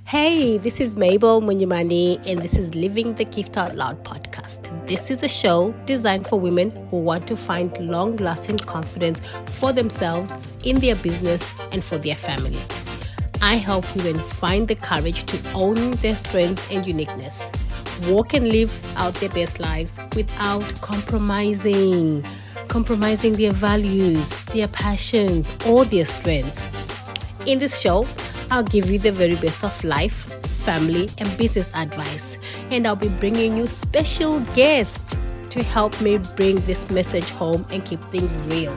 Hey, this is Mabel Munyamani, and this is Living the Gift Out Loud podcast. This is a show designed for women who want to find long lasting confidence for themselves, in their business, and for their family. I help women find the courage to own their strengths and uniqueness, walk and live out their best lives without compromising, compromising their values, their passions, or their strengths. In this show, I'll give you the very best of life, family, and business advice. And I'll be bringing you special guests to help me bring this message home and keep things real.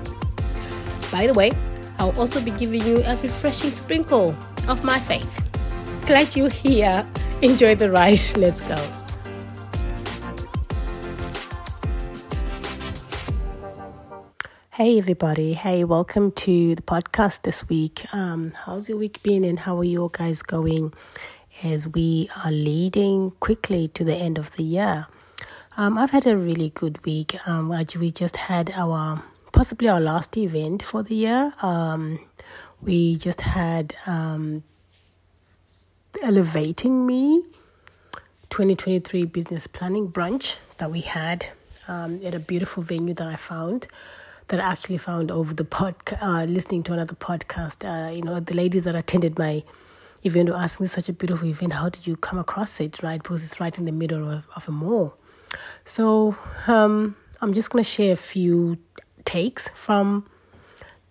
By the way, I'll also be giving you a refreshing sprinkle of my faith. Glad you're here. Enjoy the ride. Let's go. Hey everybody! Hey, welcome to the podcast this week. Um, how's your week been, and how are you guys going? As we are leading quickly to the end of the year, um, I've had a really good week. Um, we just had our possibly our last event for the year. Um, we just had um, elevating me 2023 business planning brunch that we had um, at a beautiful venue that I found that I actually found over the pod, uh, listening to another podcast. Uh, you know, the ladies that attended my event were asking me such a beautiful event. How did you come across it, right? Because it's right in the middle of, of a mall. So um, I'm just going to share a few takes from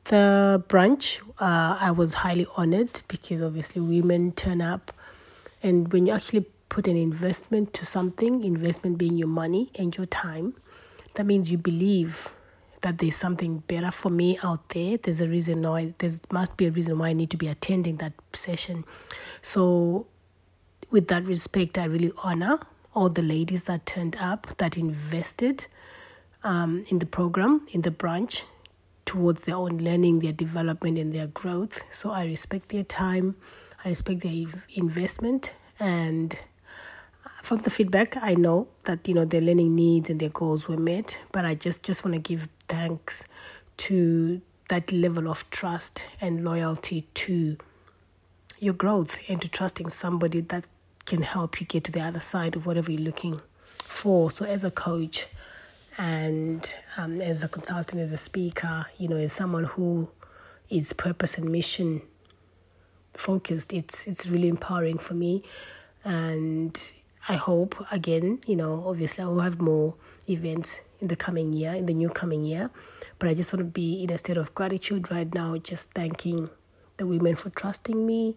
the brunch. Uh, I was highly honored because obviously women turn up, and when you actually put an investment to something, investment being your money and your time, that means you believe that there's something better for me out there. There's a reason why there must be a reason why I need to be attending that session. So, with that respect, I really honor all the ladies that turned up, that invested um, in the program, in the branch, towards their own learning, their development, and their growth. So I respect their time, I respect their investment, and from the feedback, I know that you know their learning needs and their goals were met, but I just just want to give thanks to that level of trust and loyalty to your growth and to trusting somebody that can help you get to the other side of whatever you're looking for. So, as a coach and um, as a consultant, as a speaker, you know, as someone who is purpose and mission focused, it's it's really empowering for me, and I hope again, you know, obviously I will have more events in the coming year, in the new coming year. But I just want to be in a state of gratitude right now, just thanking the women for trusting me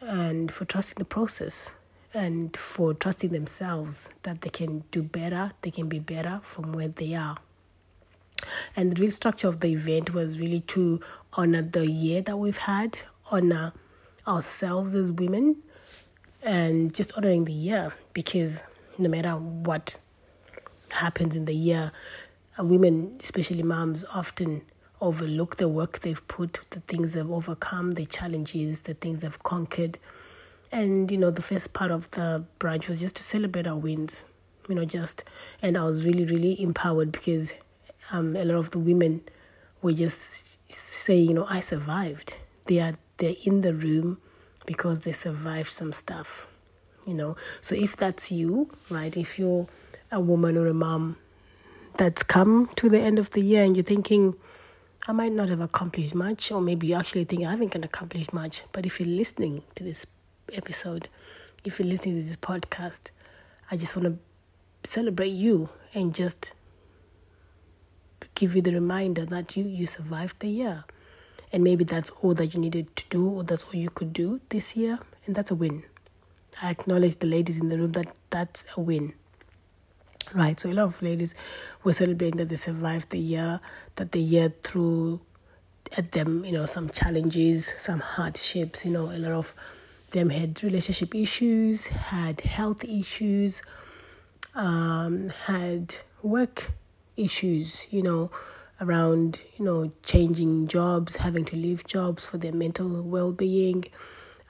and for trusting the process and for trusting themselves that they can do better, they can be better from where they are. And the real structure of the event was really to honor the year that we've had, honor ourselves as women, and just honoring the year because no matter what happens in the year, uh, women, especially moms, often overlook the work they've put, the things they've overcome, the challenges, the things they've conquered. And, you know, the first part of the brunch was just to celebrate our wins, you know, just, and I was really, really empowered because um, a lot of the women were just saying, you know, I survived. They are, they're in the room because they survived some stuff you know so if that's you right if you're a woman or a mom that's come to the end of the year and you're thinking I might not have accomplished much, or maybe you actually think I haven't accomplished much. But if you're listening to this episode, if you're listening to this podcast, I just want to celebrate you and just give you the reminder that you you survived the year and maybe that's all that you needed to do or that's all you could do this year and that's a win. I acknowledge the ladies in the room that that's a win. Right so a lot of ladies were celebrating that they survived the year that the year through at them you know some challenges some hardships you know a lot of them had relationship issues had health issues um, had work issues you know around you know changing jobs having to leave jobs for their mental well-being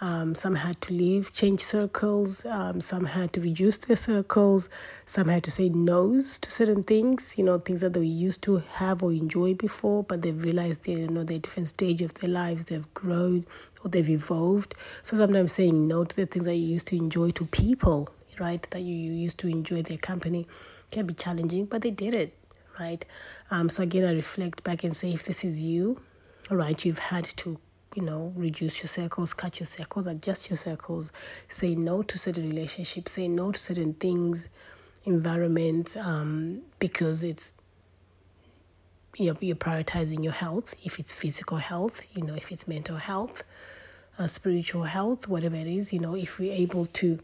Um, some had to leave, change circles. Um, some had to reduce their circles. Some had to say no's to certain things, you know, things that they used to have or enjoy before, but they've realized they you know they're different stage of their lives. They've grown or they've evolved. So sometimes saying no to the things that you used to enjoy to people, right, that you, you used to enjoy their company can be challenging, but they did it, right? Um, so again, I reflect back and say, if this is you, all right, you've had to you know, reduce your circles, cut your circles, adjust your circles, say no to certain relationships, say no to certain things, environment, um, because it's you're, you're prioritizing your health. If it's physical health, you know, if it's mental health, uh, spiritual health, whatever it is, you know, if we're able to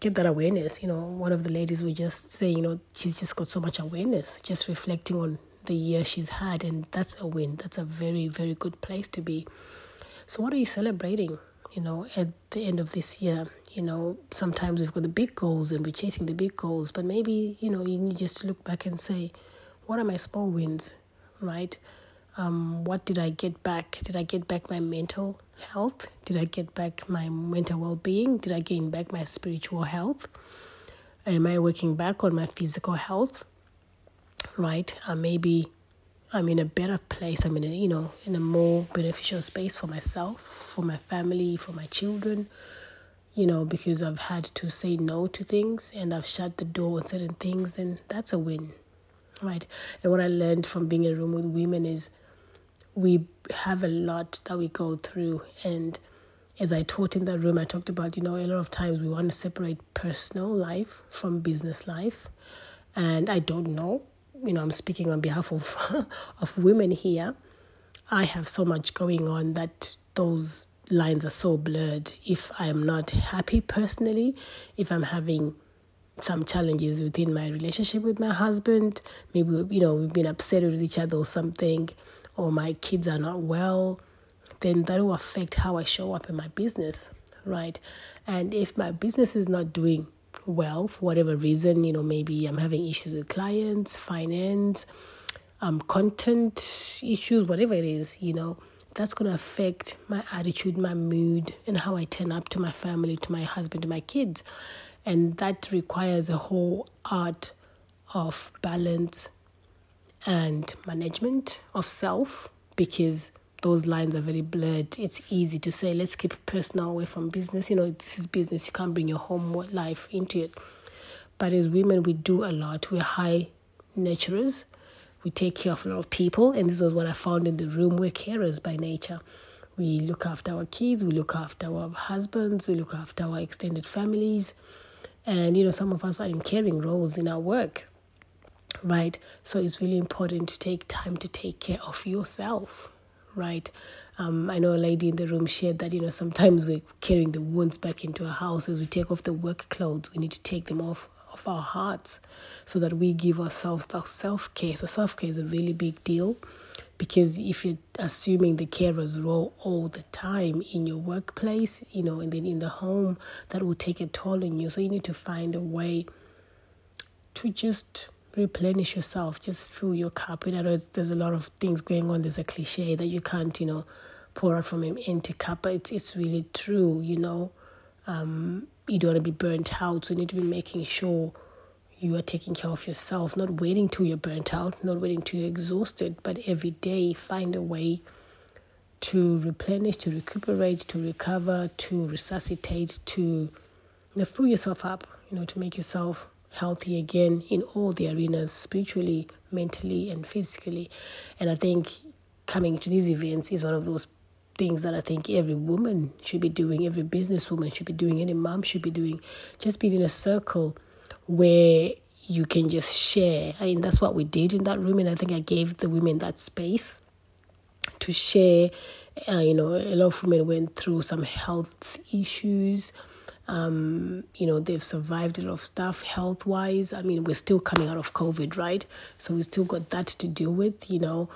get that awareness, you know, one of the ladies we just say, you know, she's just got so much awareness, just reflecting on the year she's had, and that's a win. That's a very, very good place to be. So, what are you celebrating, you know, at the end of this year? You know, sometimes we've got the big goals and we're chasing the big goals, but maybe, you know, you need just to look back and say, what are my small wins, right? Um, what did I get back? Did I get back my mental health? Did I get back my mental well being? Did I gain back my spiritual health? Am I working back on my physical health? right? Uh, maybe I'm in a better place. I'm in a, you know, in a more beneficial space for myself, for my family, for my children, you know, because I've had to say no to things and I've shut the door on certain things, then that's a win, right? And what I learned from being in a room with women is we have a lot that we go through. And as I taught in that room, I talked about, you know, a lot of times we want to separate personal life from business life. And I don't know you know, I'm speaking on behalf of of women here. I have so much going on that those lines are so blurred. If I am not happy personally, if I'm having some challenges within my relationship with my husband, maybe you know we've been upset with each other or something, or my kids are not well, then that will affect how I show up in my business, right? And if my business is not doing well for whatever reason. You know, maybe I'm having issues with clients, finance, um, content issues, whatever it is, you know, that's going to affect my attitude, my mood, and how I turn up to my family, to my husband, to my kids. And that requires a whole art of balance and management of self because those lines are very blurred. It's easy to say, let's keep personal away from business. You know, this is business. You can't bring your home life into it. But as women, we do a lot. We're high nurturers. We take care of a lot of people. And this was what I found in the room. We're carers by nature. We look after our kids. We look after our husbands. We look after our extended families. And, you know, some of us are in caring roles in our work right? So it's really important to take time to take care of yourself right? Um, I know a lady in the room shared that, you know, sometimes we're carrying the wounds back into our house as we take off the work clothes. We need to take them off of our hearts so that we give ourselves that self care. So, self care is a really big deal because if you're assuming the carer's role all the time in your workplace, you know, and then in the home, that will take a toll on you. So, you need to find a way to just replenish yourself, just fill your cup. In other words, there's a lot of things going on. There's a cliche that you can't, you know, pour out from an empty cup, but it's it's really true. You know, um, you don't want to be burnt out, so you need to be making sure you are taking care of yourself, not waiting till you're burnt out, not waiting till you're exhausted, but every day find a way to replenish, to recuperate, to recover, to resuscitate, to you know, fill yourself up, you know, to make yourself healthy again in all the arenas spiritually, mentally, and physically. And I think coming to these events is one of those things that I think every woman should be doing, every businesswoman should be doing, any mom should be doing. Just being in a circle where you can just share. I mean, that's what we did in that room, and I think I gave the women that space to share. Uh, you know, a lot of women went through some health issues um, you know, they've survived a lot of stuff health wise. I mean, we're still coming out of COVID, right? So we still got that to deal with, you know.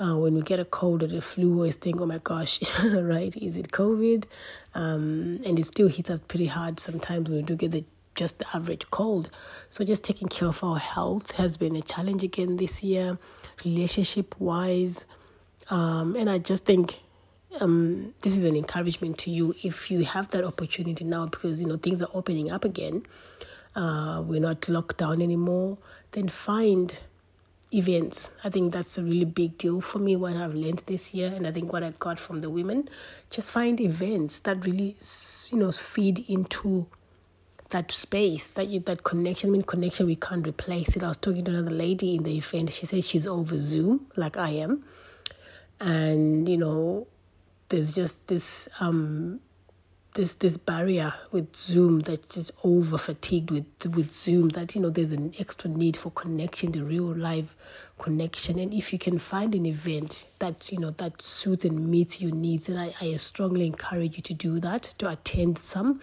Uh, when we get a cold or the flu, always think, oh my gosh, right? Is it COVID? Um, and it still hits us pretty hard sometimes when we do get the just the average cold. So just taking care of our health has been a challenge again this year, relationship wise. Um, and I just think um, this is an encouragement to you if you have that opportunity now because you know things are opening up again. Uh, we're not locked down anymore. Then find events. I think that's a really big deal for me. What I've learned this year, and I think what I got from the women, just find events that really, you know, feed into that space, that you, that connection. I mean, connection we can't replace it. I was talking to another lady in the event. She said she's over Zoom, like I am, and you know, there's just this um this this barrier with Zoom that's just over fatigued with with Zoom that you know there's an extra need for connection, the real life connection. And if you can find an event that you know that suits and meets your needs, then I, I strongly encourage you to do that, to attend some.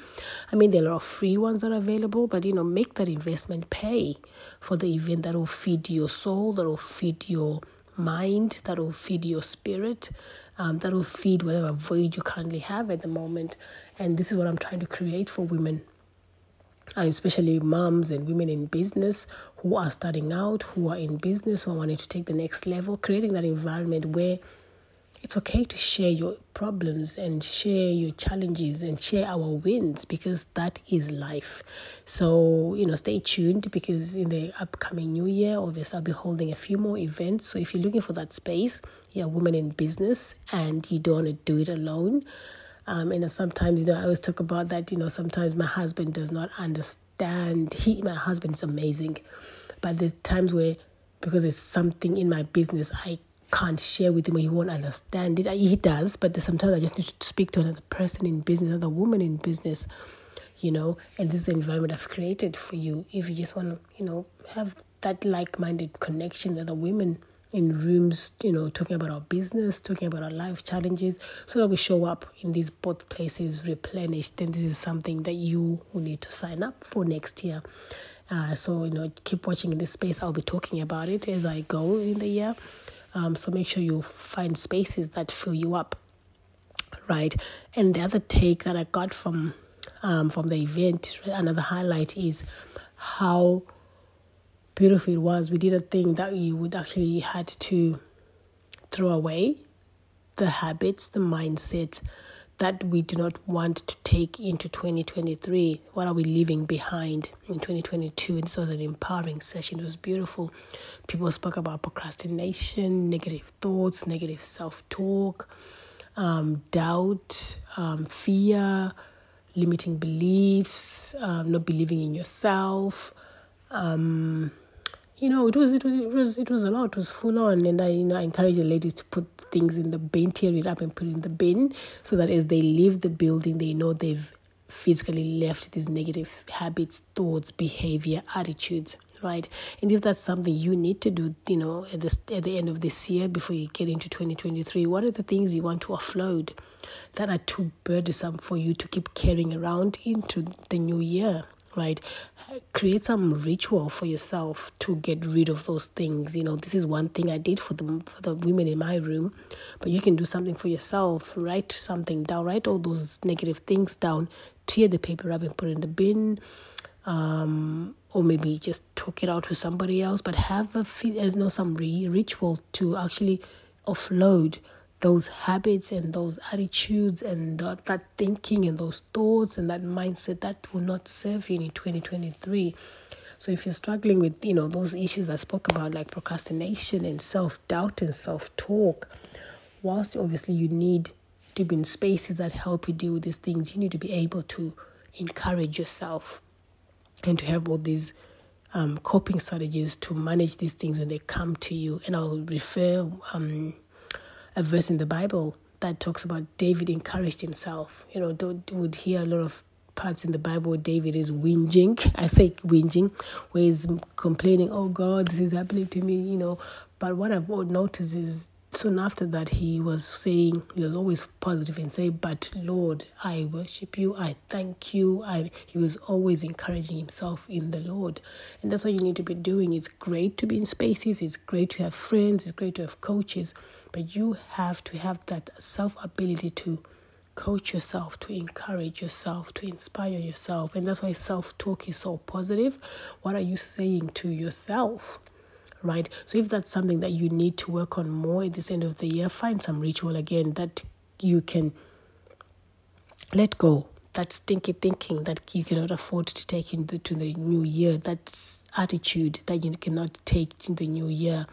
I mean there are a lot of free ones that are available, but you know, make that investment pay for the event that will feed your soul, that will feed your mind, that will feed your spirit, um, that will feed whatever void you currently have at the moment. And this is what I'm trying to create for women, uh, especially moms and women in business who are starting out, who are in business, who are wanting to take the next level, creating that environment where it's okay to share your problems and share your challenges and share our wins because that is life. So, you know, stay tuned because in the upcoming new year, obviously, I'll be holding a few more events. So, if you're looking for that space, you're a woman in business and you don't want to do it alone. Um, and sometimes, you know, I always talk about that, you know, sometimes my husband does not understand. He, my husband is amazing, but there's times where, because it's something in my business, I can't share with him or he won't understand it. He does, but sometimes I just need to speak to another person in business, another woman in business, you know. And this is the environment I've created for you. If you just want to, you know, have that like minded connection with other women in rooms, you know, talking about our business, talking about our life challenges, so that we show up in these both places replenished, then this is something that you will need to sign up for next year. Uh, so, you know, keep watching in this space. I'll be talking about it as I go in the year. Um, so make sure you find spaces that fill you up, right? And the other take that I got from um, from the event, another highlight is how beautiful it was. We did a thing that you would actually had to throw away the habits, the mindset, that we do not want to take into 2023? What are we leaving behind in 2022? And this was an empowering session. It was beautiful. People spoke about procrastination, negative thoughts, negative self talk, um, doubt, um, fear, limiting beliefs, um, not believing in yourself. You know, it was it was it was it was a lot. It was full on, and I you know I encourage the ladies to put things in the bin, tear it up and put it in the bin so that as they leave the building, they know they've physically left these negative habits, thoughts, behavior, attitudes, right? And if that's something you need to do, you know, at the, at the end of this year before you get into 2023, what are the things you want to offload that are too burdensome for you to keep carrying around into the new year? right create some ritual for yourself to get rid of those things. You know this is one thing i did for the for the women in my room but you can do something for yourself. Write something down write all those negative things down tear the paper up and put it in the bin um, or maybe just talk it out with somebody else but have a you know some re- ritual to actually offload those habits and those attitudes and that, thinking and those thoughts and that mindset that will not serve you in 2023 so if you're struggling with you know those issues i spoke about like procrastination and self-doubt and self-talk whilst obviously you need to be in spaces that help you deal with these things you need to be able to encourage yourself and to have all these um, coping strategies to manage these things when they come to you. And i'll refer um, a verse in the Bible that talks about David encouraged himself. You know, would hear a lot of parts in the Bible where David is whinging. I say whinging, where he's complaining, oh God, this is happening to me, you know. But what I've noticed is soon after that he was saying he was always positive and say but lord i worship you. I thank you. I he was always encouraging himself in the lord. And that's what you need to be doing. It's great to be in spaces. It's great to have friends. It's great to have coaches. But you have to have that self ability to coach yourself to encourage yourself to inspire yourself. And that's why self talk is so positive. What are you saying to yourself right? So if that's something that you need to work on more at this end of the year, find some ritual again that you can let go that stinky thinking that you cannot afford to take into to the new year, that attitude that you cannot take in the new year.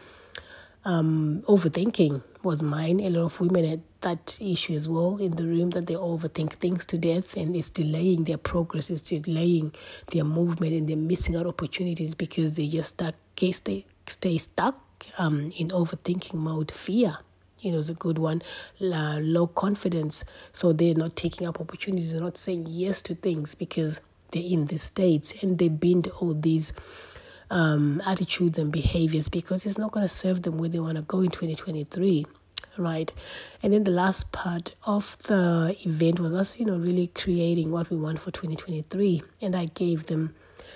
Um, overthinking was mine. A lot of women had that issue as well in the room that they overthink things to death and it's delaying their progress, it's delaying their movement, and they're missing out opportunities because they just stuck, case they stay stuck um, in overthinking mode. Fear you know, is a good one. Uh, low confidence, so they're not taking up opportunities, they're not saying yes to things because they're in the states and they bind all these um, attitudes and behaviors because it's not going to serve them where they want to go in 2023 right and then the last part of the event was us you know really creating what we want for 2023 and i gave them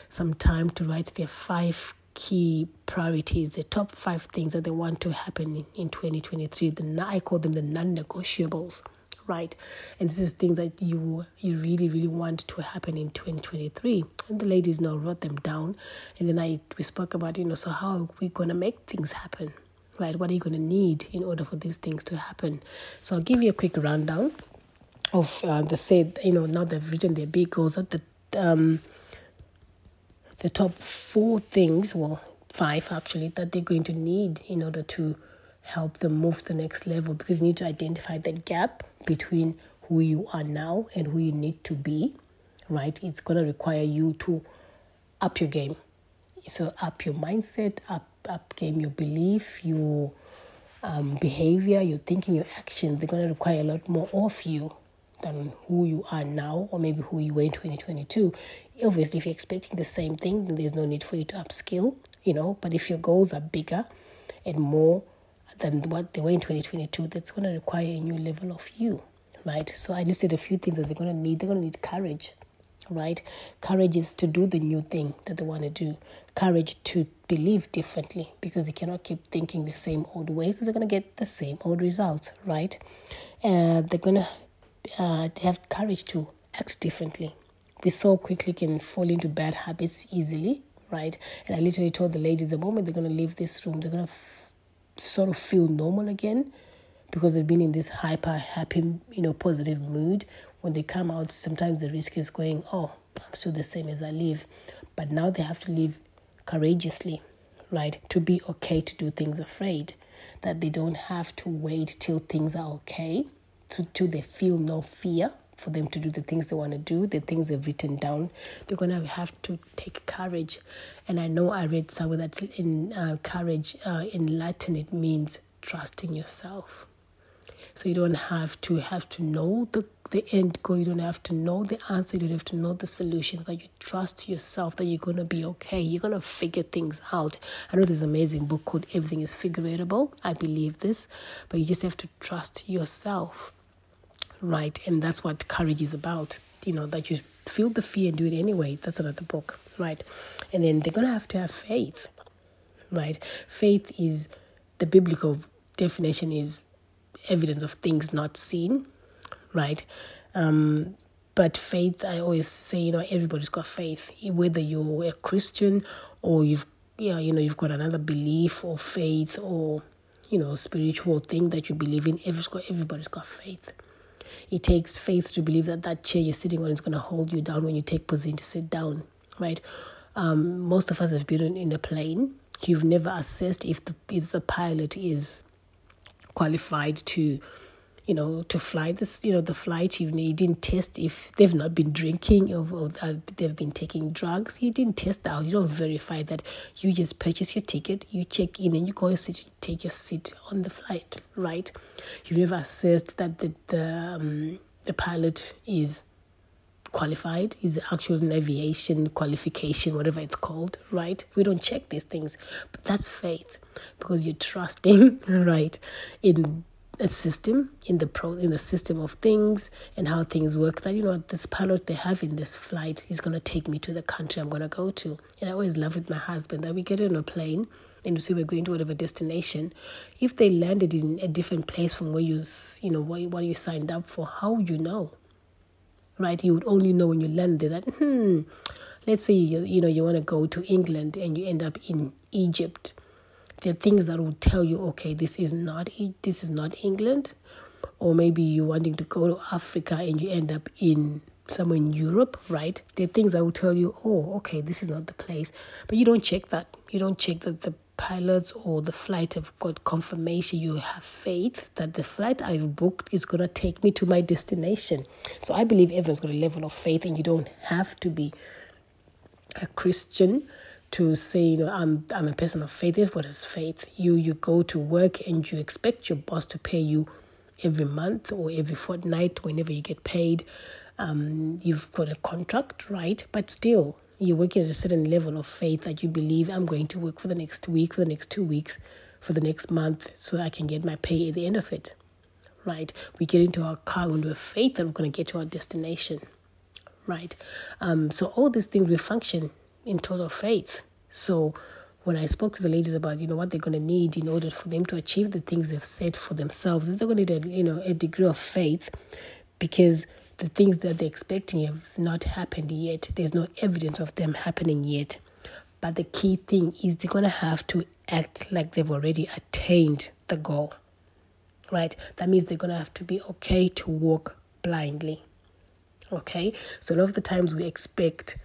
some time to write their five key priorities, the top five things that they want to happen in, in 2023. The, I call them the non negotiables, right? And this is things that you you really, really want to happen in 2023. And the ladies now wrote them down. And then I we spoke about, you know, so how are we going to make things happen? Right? What are you going to need in order for these things to happen? So I'll give you a quick rundown of uh, the said, you know, now they've written their big goals at the um, the top four things, well, five actually, that they're going to need in order to help them move to the next level because you need to identify the gap between who you are now and who you need to be, right? It's going to require you to up your game. So, up your mindset, up, up game your belief, your um, behavior, your thinking, your action. They're going to require a lot more of you than who you are now or maybe who you were in 2022 obviously if you're expecting the same thing then there's no need for you to upskill you know. But if your goals are bigger and more than what they were in 2022 that's going to require a new level of you right? So i listed a few things that they're going to need. They're going to need courage right? Courage is to do the new thing that they want to do. Courage to believe differently because they cannot keep thinking the same old way because they're going to get the same old results right? Uh, they're going to uh, have courage to act differently we so quickly can fall into bad habits easily, right? And I literally told the ladies the moment they're going to leave this room, they're going to f- sort of feel normal again because they've been in this hyper happy, you know, positive mood. When they come out, sometimes the risk is going, oh, I'm still the same as I live. But now they have to live courageously, right? To be okay to do things afraid. That they don't have to wait till things are okay, to, they feel no fear for them to do the things they want to do, the things they've written down. They're going to have to take courage. And I know I read somewhere that in uh, courage, uh, in Latin, it means trusting yourself. So you don't have to have to know the, the end goal. You don't have to know the answer. You don't have to know the solutions, but you trust yourself that you're going to be okay. You're going to figure things out. I know this amazing book called Everything is Figureable. I believe this, but you just have to trust yourself right? And that's what courage is about, you know, that you feel the fear and do it anyway. That's another book, right? And then they're going to have to have faith, right? Faith is the biblical definition is evidence of things not seen, right? Um, but faith, I always say, you know, everybody's got faith, whether you're a Christian or you've, yeah, you know, you've got another belief or faith or, you know, spiritual thing that you believe in. Everybody's got, everybody's got faith. It takes faith to believe that that chair you're sitting on is going to hold you down when you take position to sit down, right? Um, most of us have been in a plane. You've never assessed if the if the pilot is qualified to you know, to fly this, you know, the flight, you, you didn't test if they've not been drinking or, or they've been taking drugs. You didn't test out. You don't verify that. You just purchase your ticket, you check in, and you go and sit, take your seat on the flight, right? You've never assessed that the the um, the pilot is qualified, is actual aviation qualification, whatever it's called, right? We don't check these things, but that's faith because you're trusting, right, in a system in the pro in the system of things and how things work that you know this pilot they have in this flight is going to take me to the country i'm going to go to. And i always love with my husband that we get on a plane and say we're going to whatever destination. If they landed in a different place from where you you know what, what you signed up for how would you know? Right? You would only know when you land there that hmm let's say you, you know you want to go to england and you end up in egypt there are things that will tell you, okay, this is not this is not England, or maybe you're wanting to go to Africa and you end up in somewhere in Europe, right? There are things that will tell you, oh, okay, this is not the place. But you don't check that. You don't check that the pilots or the flight have got confirmation. You have faith that the flight I've booked is going to take me to my destination. So I believe everyone's got a level of faith, and you don't have to be a Christian to say, you know, I'm I'm a person of faith. Everyone what is faith. You you go to work and you expect your boss to pay you every month or every fortnight whenever you get paid. Um, you've got a contract, right? But still, you're working at a certain level of faith that you believe I'm going to work for the next week, for the next two weeks, for the next month, so I can get my pay at the end of it, right? We get into our car and we have faith that we're going to get to our destination, right? Um, so all these things we function in total faith. So when I spoke to the ladies about you know what they're going to need in order for them to achieve the things they've set for themselves, is they're going to need a you know a degree of faith because the things that they're expecting have not happened yet. There's no evidence of them happening yet. But the key thing is they're going to have to act like they've already attained the goal. Right? That means they're going to have to be okay to walk blindly. Okay? So a lot of the times we expect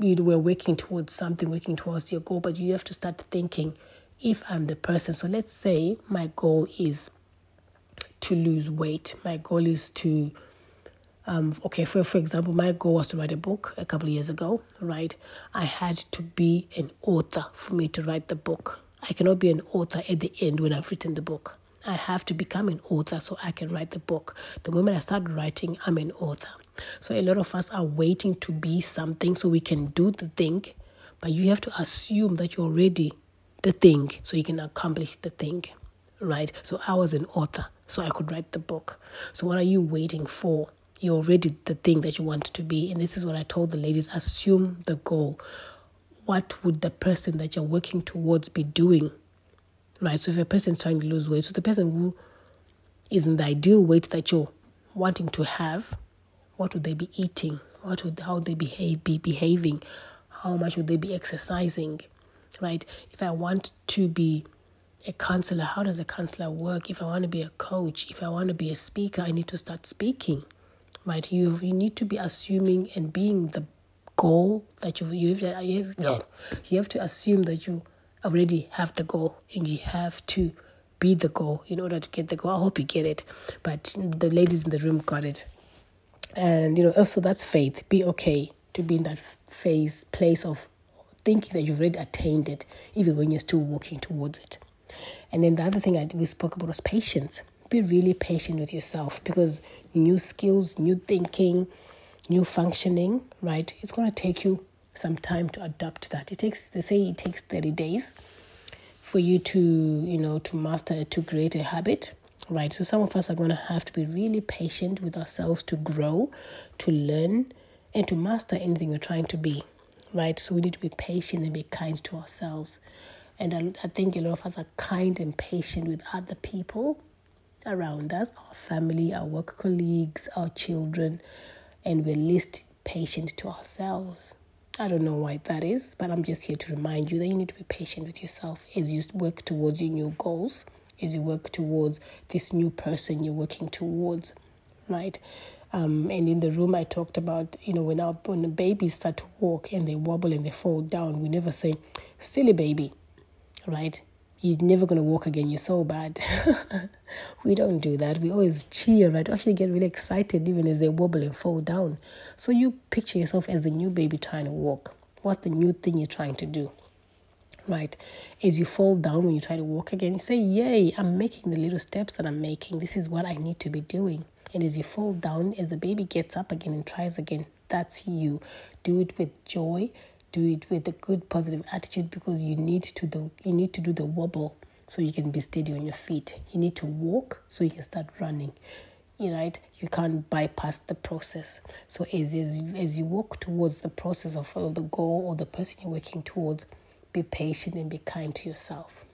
you we're working towards something, working towards your goal, but you have to start thinking if I'm the person. So let's say my goal is to lose weight. My goal is to, um, okay, for, for example, my goal was to write a book a couple of years ago, right? I had to be an author for me to write the book. I cannot be an author at the end when I've written the book. I have to become an author so I can write the book. The moment I start writing, I'm an author. So a lot of us are waiting to be something so we can do the thing, but you have to assume that you're already the thing so you can accomplish the thing, right? So I was an author so I could write the book. So what are you waiting for? You're already the thing that you want to be. And this is what I told the ladies assume the goal. What would the person that you're working towards be doing? Right? So if a person is trying to lose weight, so the person who is in the ideal weight that you're wanting to have, what would they be eating? What would how would they behave be behaving? How much would they be exercising? Right? If I want to be a counselor, how does a counselor work? If I want to be a coach, if I want to be a speaker, I need to start speaking. Right? You you need to be assuming and being the goal that you you have, you have, yeah. you have to assume that you already have the goal and you have to be the goal in order to get the goal. I hope you get it. But the ladies in the room got it. And you know, also that's faith. Be okay to be in that phase place of thinking that you've already attained it, even when you're still walking towards it. And then the other thing I, we spoke about was patience. Be really patient with yourself because new skills, new thinking, new functioning, right? It's going to take you some time to adapt that. It takes, they say it takes 30 days for you to, you know, to master, to create a habit, right? So some of us are going to have to be really patient with ourselves to grow, to learn, and to master anything we're trying to be, right? So we need to be patient and be kind to ourselves. And I, I think a lot of us are kind and patient with other people around us, our family, our work colleagues, our children, and we're least patient to ourselves. I don't know why that is, but I'm just here to remind you that you need to be patient with yourself as you work towards your new goals, as you work towards this new person you're working towards, right? Um, and in the room, I talked about, you know, when our when babies start to walk and they wobble and they fall down, we never say, silly baby right? You're never going to walk again. You're so bad. we don't do that. We always cheer, right? Actually get really excited even as they wobble and fall down. So you picture yourself as the new baby trying to walk. What's the new thing you're trying to do? Right? As you fall down when you try to walk again, you say, Yay, I'm making the little steps that I'm making. This is what I need to be doing. And as you fall down, as the baby gets up again and tries again, that's you. Do it with joy, do it with a good positive attitude because you need to do you need to do the wobble so you can be steady on your feet. You need to walk so you can start running. You right? You can't bypass the process. So as as, as you walk towards the process of the goal or the person you're working towards, be patient and be kind to yourself.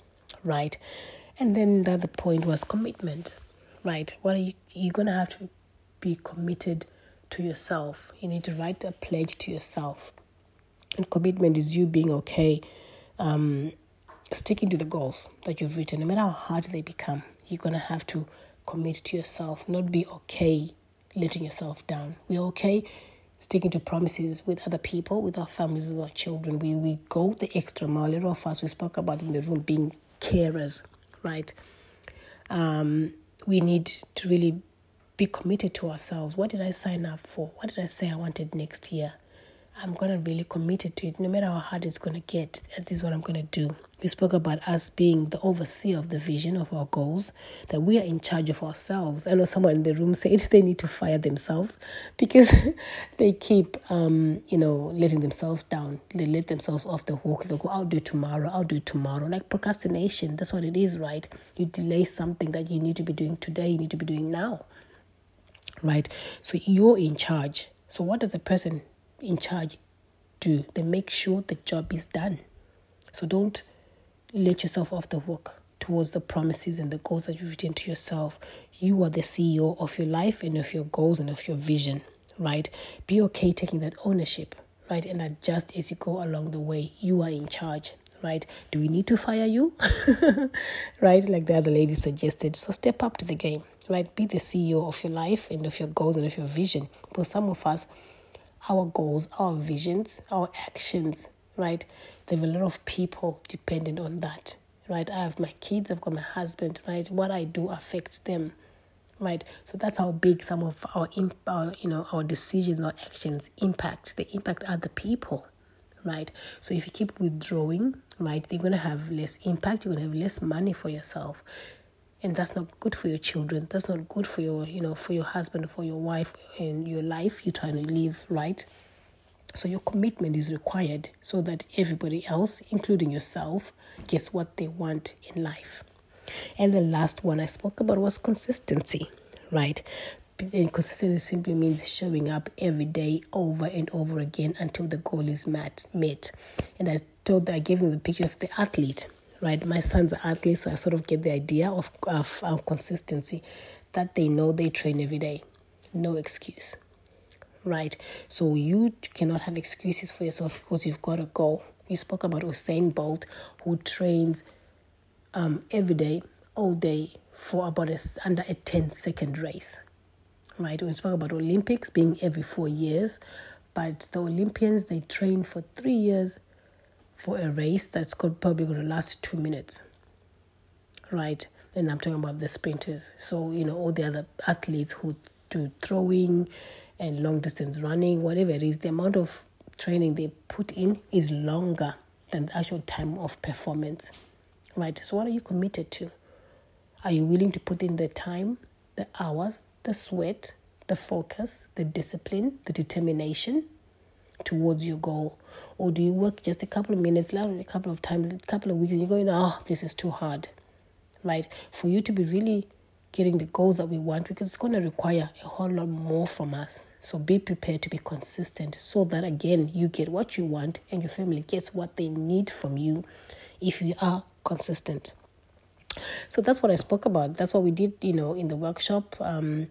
Right? And then the other point was commitment. Right? What are you you're gonna have to be committed to yourself. You need to write a pledge to yourself and commitment is you being okay, um, sticking to the goals that you've written, no matter how hard they become. you're going to have to commit to yourself, not be okay letting yourself down. We're okay sticking to promises with other people, with our families, with our children. We, we go the extra mile. A lot of us, we spoke about in the room being carers, right? Um, we need to really be committed to ourselves. What did I sign up for? What did I say I wanted next year? I'm to really commit to it. No matter how hard it's to get, this is what I'm to do. We spoke about us being the overseer of the vision of our goals, that we are in charge of ourselves. I know someone in the room said they need to fire themselves because they keep, um, you know, letting themselves down. They let themselves off the hook. They go, I'll do it tomorrow. I'll do it tomorrow. Like procrastination. That's what it is, right? You delay something that you need to be doing today, you need to be doing now, right? So you're in charge. So what does a person in charge do. They make sure the job is done. So don't let yourself off the hook towards the promises and the goals that you've written to yourself. You are the CEO of your life and of your goals and of your vision, right? Be okay taking that ownership, right? And adjust as you go along the way. You are in charge, right? Do we need to fire you? right? Like the other lady suggested. So step up to the game, right? Be the CEO of your life and of your goals and of your vision. Because some of us, our goals, our visions, our actions, right? There are a lot of people dependent on that, right? I have my kids, I've got my husband, right? What I do affects them, right? So that's how big some of our, our you know, our decisions, our actions impact. They impact other people, right? So if you keep withdrawing, right, you're gonna have less impact. You're gonna have less money for yourself and that's not good for your children that's not good for your you know for your husband for your wife and your life you're trying to live right. So your commitment is required so that everybody else including yourself gets what they want in life. And the last one i spoke about was consistency right? And consistency simply means showing up every day over and over again until the goal is met met. And i told that i gave you the picture of the athlete right? My sons are athletes, so I sort of get the idea of, of um, consistency that they know they train every day. No excuse, right? So you cannot have excuses for yourself because you've got to go. We spoke about Usain Bolt, who trains um, every day, all day, for about a, under a 10 second race, right? We spoke about Olympics being every four years, but the Olympians, they train for three years for a race that's probably going to last two minutes, right? And I'm talking about the sprinters. So, you know, all the other athletes who do throwing and long distance running, whatever it is, the amount of training they put in is longer than the actual time of performance, right? So, what are you committed to? Are you willing to put in the time, the hours, the sweat, the focus, the discipline, the determination towards your goal? Or do you work just a couple of minutes, a couple of times, a couple of weeks, and you're going, oh, this is too hard, right? For you to be really getting the goals that we want, because it's going to require a whole lot more from us. So be prepared to be consistent so that, again, you get what you want and your family gets what they need from you if you are consistent. So that's what I spoke about. That's what we did, you know, in the workshop. Um,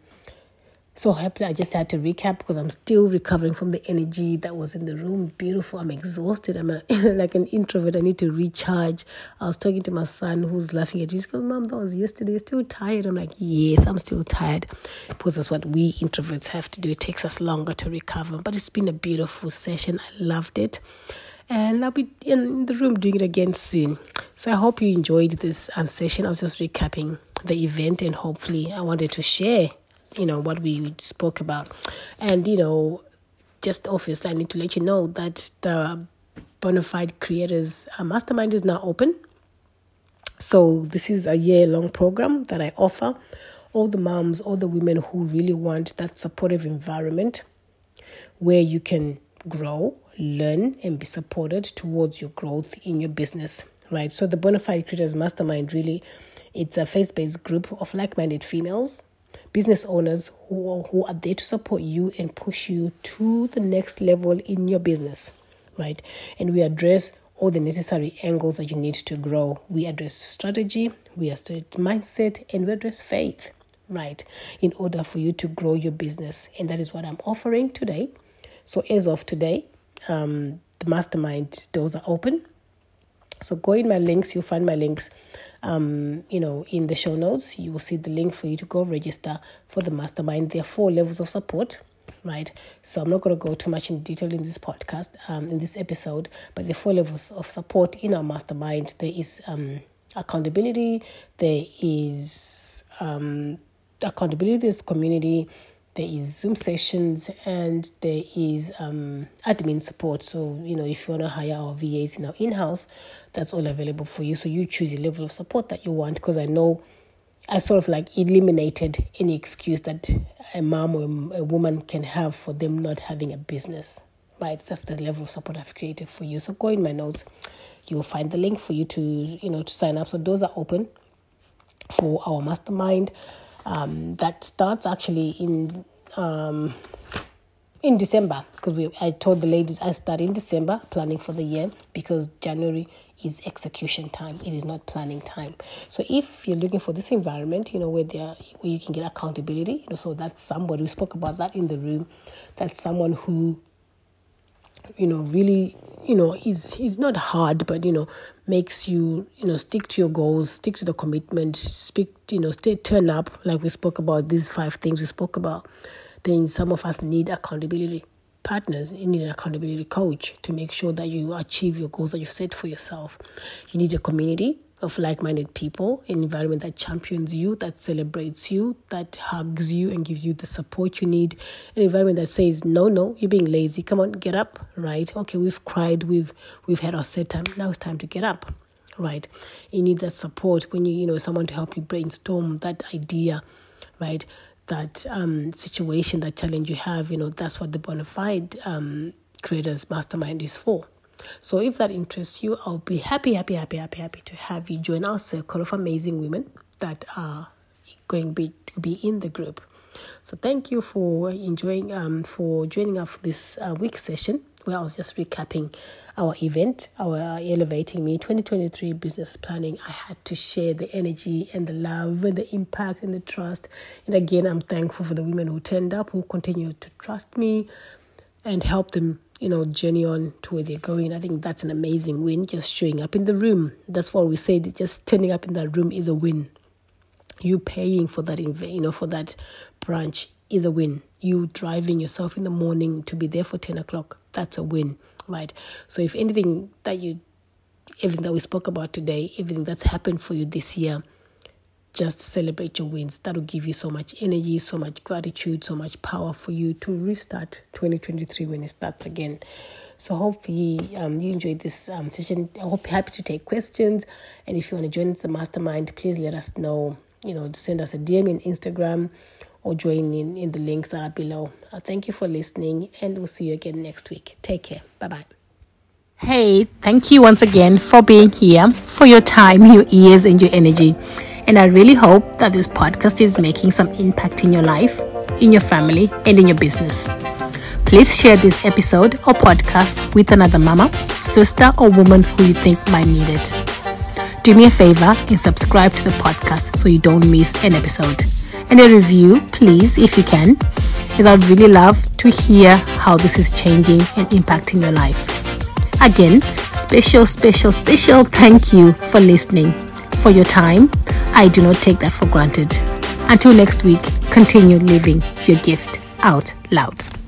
so happy. I just had to recap because I'm still recovering from the energy that was in the room. Beautiful. I'm exhausted. I'm a, like an introvert. I need to recharge. I was talking to my son who's laughing at me. He goes, Mom, that was yesterday. You're still tired. I'm like, Yes, I'm still tired because that's what we introverts have to do. It takes us longer to recover. But it's been a beautiful session. I loved it. And I'll be in the room doing it again soon. So I hope you enjoyed this um, session. I was just recapping the event and hopefully I wanted to share you know what we spoke about. And you know just obviously i need to let you know that the bonafide creators uh, mastermind is now open. So this is a year long program that i offer all the moms all the women who really want that supportive environment where you can grow learn and be supported towards your growth in your business right? So the bonafide creators mastermind really it's a faith-based group of like-minded females business owners who, who are there to support you and push you to the next level in your business, right? And we address all the necessary angles that you need to grow. We address strategy, we address mindset, and we address faith, right? In order for you to grow your business. And that is what I'm offering today. So, as of today, um, the mastermind doors are open. So go in my links, you'll find my links. Um, you know, in the show notes, you will see the link for you to go register for the mastermind. There are four levels of support right? So I'm not going to go too much in detail in this podcast, um, in this episode, but the four levels of support in our mastermind there is um, accountability, there is um, accountability, there's community, there is Zoom sessions, and there is um, admin support. So, you know, if you want to hire our VAs in our in house, that's all available for you. So, you choose the level of support that you want because I know I sort of like eliminated any excuse that a mom or a woman can have for them not having a business. Right, that's the level of support I've created for you. So go in my notes, you will find the link for you to you know to sign up. So those are open for our mastermind. Um, that starts actually in um, in December because we I told the ladies I start in December planning for the year because January is execution time. It is not planning time. So if you're looking for this environment, you know where there where you can get accountability, you know, so that's somebody we spoke about that in the room. That's someone who you know really you know is is not hard but you know makes you you know stick to your goals stick to the commitment speak you know stay turn up like we spoke about these five things we spoke about then some of us need accountability partners. You need an accountability coach to make sure that you achieve your goals that you've set for yourself. You need a community of like minded people, an environment that champions you, that celebrates you, that hugs you and gives you the support you need, an environment that says, No, no, you're being lazy. Come on, get up, right? Okay, we've cried, we've we've had our set time. Now it's time to get up. Right. You need that support when you, you know, someone to help you brainstorm that idea, right? that um, situation, that challenge you have, you know, that's what the bona fide um, creators mastermind is for. So if that interests you, I'll be happy, happy, happy, happy, happy to have you join our circle of amazing women that are going be, to be in the group. So thank you for enjoying, um, for joining us this uh, week session where I was just recapping our event, our Elevating Me 2023 business planning, I had to share the energy and the love and the impact and the trust. And again, I'm thankful for the women who turned up, who continue to trust me and help them, you know, journey on to where they're going. I think that's an amazing win, just showing up in the room. That's what we say, just turning up in that room is a win. You paying for that, you know, for that branch is a win. You driving yourself in the morning to be there for 10 o'clock, that's a win right? So if anything that you, everything that we spoke about today, everything that's happened for you this year, just celebrate your wins. That'll give you so much energy, so much gratitude, so much power for you to restart 2023 when it starts again. So hopefully um, you enjoyed this um, session. I hope you're happy to take questions. And if you want to join the mastermind, please let us know. You know, send us a DM in Instagram or join in in the links that are below. Uh, thank you for listening, and we'll see you again next week. Take care. Bye bye. Hey, thank you once again for being here, for your time, your ears, and your energy. And I really hope that this podcast is making some impact in your life, in your family, and in your business. Please share this episode or podcast with another mama, sister, or woman who you think might need it. Do me a favor and subscribe to the podcast so you don't miss an episode and a review, please, if you can, because I'd really love to hear how this is changing and impacting your life. Again, special, special, special thank you for listening, for your time. I do not take that for granted. Until next week, continue living your gift out loud.